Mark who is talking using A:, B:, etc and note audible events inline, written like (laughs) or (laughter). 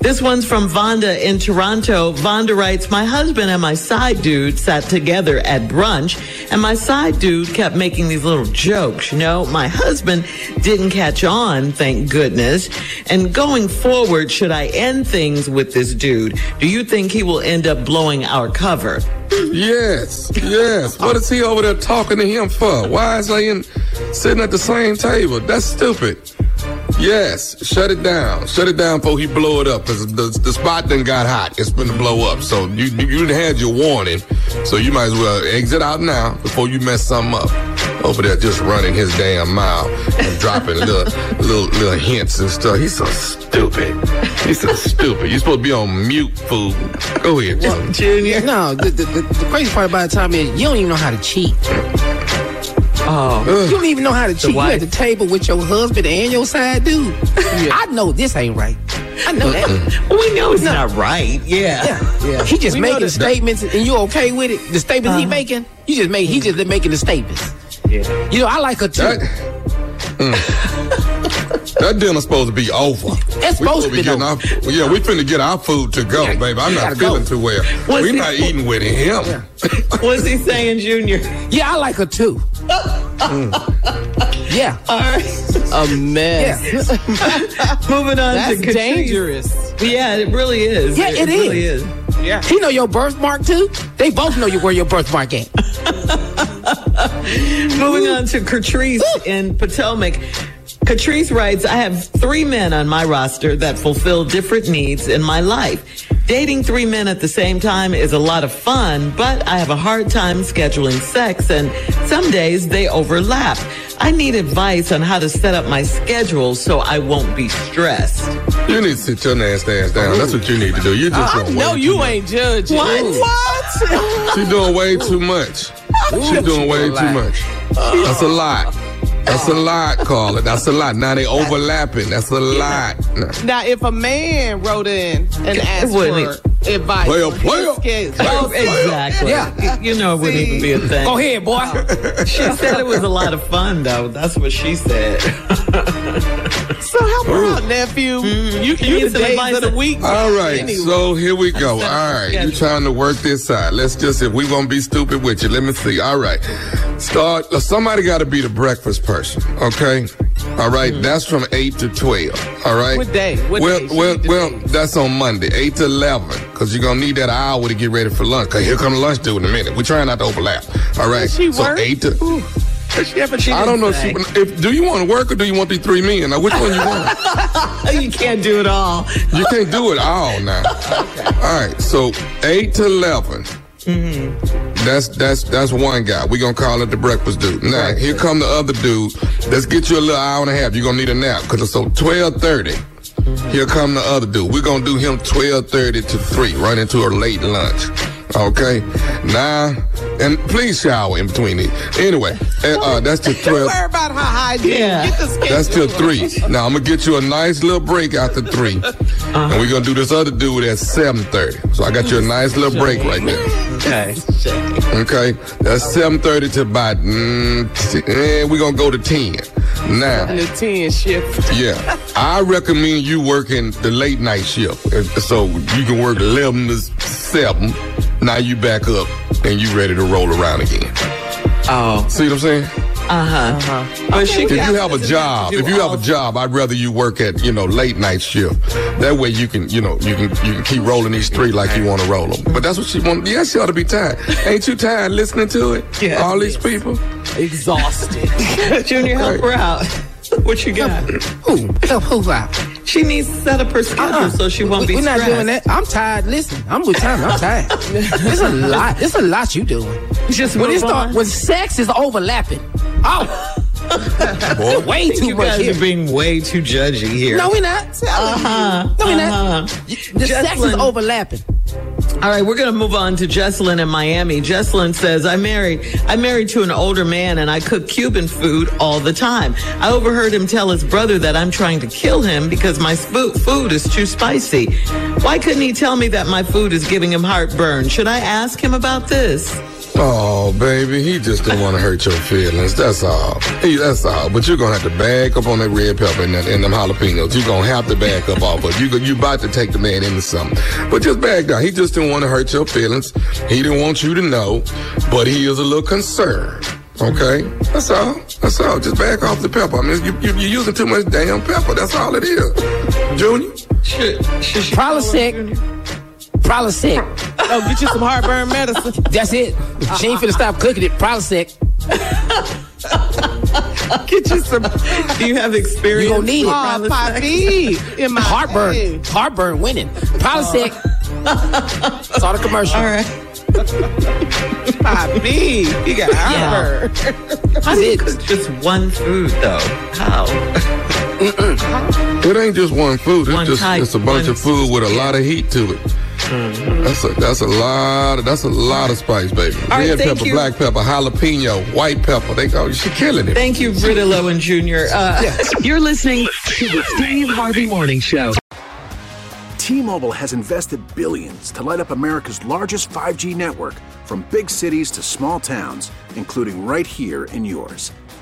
A: This one's from Vonda in Toronto. Vonda writes, My husband and my side dude sat together at brunch, and my side dude kept making these little jokes. You know, my husband didn't catch on, thank goodness. And going forward, should I end things with this dude? Do you think he will end up blowing our cover?
B: Yes, yes. What is he over there talking to him for? Why is they in, sitting at the same table? That's stupid. Yes, shut it down. Shut it down before he blow it up. Cause the, the spot then got hot. It's been to blow up. So you, you, you had your warning. So you might as well exit out now before you mess something up. Over there just running his damn mouth and dropping little, (laughs) little, little hints and stuff. He's so stupid. He's so stupid. You're supposed to be on mute, fool. Go ahead, Junior.
A: Junior?
C: No, the, the, the, the crazy part about the time is you don't even know how to cheat.
A: Oh.
C: You don't even know how to cheat. You at the table with your husband and your side dude. I know this ain't right. I know that.
A: We know it's not right. Yeah.
C: Yeah, yeah. He just
A: We
C: making statements, and you okay with it? The statements he
A: Uh-huh.
C: making, you just make. He just making the statements.
A: Yeah.
C: You know, I like her too.
B: That, (laughs) Mm. That dinner's supposed to be over.
C: It's
B: We
C: supposed to be
B: getting
C: over.
B: our, well, yeah, we finna get our food to go,
C: Yeah,
B: baby. I'm not feeling
C: go.
B: too well.
A: What's
B: We're
A: he-
B: not eating with him.
A: What's he saying, Junior?
C: Yeah, I like her too. (laughs) Yeah,
A: All right.
D: A mess.
C: yeah. (laughs)
A: Moving on
D: That's
A: to Catrice.
D: dangerous.
A: Yeah, it really is.
C: Yeah, it
A: really
C: is.
A: is.
D: Yeah.
C: He know your birthmark too. They both know you where your birthmark at. (laughs)
A: Moving on to Catrice in Potomac. Catrice writes, I have three men on my roster that fulfill different needs in my life. Dating three men at the same time is a lot of fun, but I have a hard time scheduling sex and some days they overlap. I need advice on how to set up my schedule so I won't be stressed.
B: You need to sit your nasty ass down. That's what you need to do. You just
D: I
B: doing
D: know you
B: much.
D: ain't judging.
A: What?
D: What?
B: She doing way too much. She doing way too much. That's a lot. That's a lot, Carla. That's a lot. Now they overlapping. That's a lot.
D: Now, if a man wrote in and asked for
A: wouldn't
D: advice,
B: Player,
D: on his
B: player.
D: schedule-
A: Oh, exactly.
C: Yeah.
A: You know it wouldn't even be a thing.
C: Go ahead, boy.
A: She said it was a lot of fun, though. That's what she said. (laughs)
D: So help her out, nephew. You, you
A: need
D: the
A: some
D: days
A: advice.
D: of the week.
B: All right,
D: Anyway.
B: so here we go. All right, You're trying to work this out. Let's just, if we gonna be stupid with you, let me see. All right, start. uh, Somebody got to be the breakfast person, okay? All right, that's from eight to twelve. All right.
D: What day? What
B: well,
D: day?
B: Well, well. That's on Monday, eight to eleven, because you're gonna need that hour to get ready for lunch. Cause here come the lunch due in a minute. We're trying not to overlap. All right.
D: Does she
B: so
D: work?
B: eight to.
A: She
B: I don't know. If, she, if do you want to work or do you want these three men? Now, which one you want? (laughs)
A: you can't do it all.
B: You can't do it all now. (laughs) All right, so eight to 11 mm-hmm. That's that's that's one guy. We're gonna call it the breakfast dude. Now here come the other dude. Let's get you a little hour and a half. You're gonna need a nap because it's so twelve thirty. Here come the other dude. We're gonna do him twelve thirty to three, right into a late lunch. Okay. Now and please shower in between these. Anyway, uh, uh, that's (laughs) to
D: Don't
B: twelve.
D: worry about her hygiene.
A: Yeah.
D: Get the schedule.
B: That's till three. Now I'm gonna get you a nice little break after 3 (laughs) and we're gonna do this other dude at seven thirty. So I got you a nice little break right there.
A: Okay.
B: Okay, that's seven thirty to about. Mm, t- eh, we're gonna go to ten. Now,
D: The 10 shift.
B: yeah, (laughs) I recommend you working the late night shift, so you can work eleven to seven. Now you back up and you ready to roll around again.
A: Oh.
B: See what I'm saying?
A: Uh huh. But she
B: If you have a job, if you have a job, I'd rather you work at you know late night shift. That way you can you know you can you can keep rolling these three like you want to roll them. But that's what she want. Yeah, she ought to be tired. Ain't you tired listening to it?
A: Yes,
B: All these
A: yes.
B: people.
C: Exhausted. (laughs)
A: Junior, help her out. What you got?
C: Who? Help who out?
A: She needs to set up her schedule so she won't
C: we,
A: be
C: We're not doing that. I'm tired. Listen, I'm with time. I'm tired. It's a lot. It's a lot you doing.
A: Just
C: When it start, when sex is overlapping. Oh, (laughs)
B: Boy,
C: way too
A: you
C: much
A: guys
C: here.
A: are being way too judgy here.
C: No, we're not.
A: Uh-huh.
C: No, we're
A: uh-huh.
C: not. The sex is overlapping.
A: All right, we're going to move on to Jesselyn in Miami. Jesselyn says, I married, I married to an older man and I cook Cuban food all the time. I overheard him tell his brother that I'm trying to kill him because my sp- food is too spicy. Why couldn't he tell me that my food is giving him heartburn? Should I ask him about this?
B: Oh, baby, he just didn't want to hurt your feelings. That's all. He, that's all. But you're gonna have to back up on that red pepper and, that, and them jalapenos. You're gonna have to back up off of. You you about to take the man into something. But just back down. He just didn't want to hurt your feelings. He didn't want you to know. But he is a little concerned. Okay, that's all. That's all. Just back off the pepper. I mean, you, you, you're using too much damn pepper. That's all it is. Junior.
A: She
C: Probably sick.
A: Junior?
C: Probably sick.
D: Oh, get you some heartburn medicine.
C: That's it. She ain't finna stop cooking it. Probably sick.
A: Get you some. Do you have experience?
C: You gonna need it.
D: Oh, Poppy. In my
C: Heartburn.
D: head.
C: Heartburn winning. Probably sick. Saw the commercial.
A: All right.
D: Poppy. You got heartburn.
A: How do you cook just one food though? How?
B: It ain't just one food. It's
A: One
B: just
A: type,
B: it's a bunch of food with a lot of heat to it. That's a that's a lot of that's a lot of spice, baby.
A: right,
B: Red
A: thank
B: pepper,
A: you.
B: black pepper, jalapeno, white pepper. They go, she killing it.
A: Thank you, Brittolo and Junior. Uh, (laughs)
E: You're listening to the Steve Harvey Morning Show.
F: T-Mobile has invested billions to light up America's largest 5G network from big cities to small towns, including right here in yours.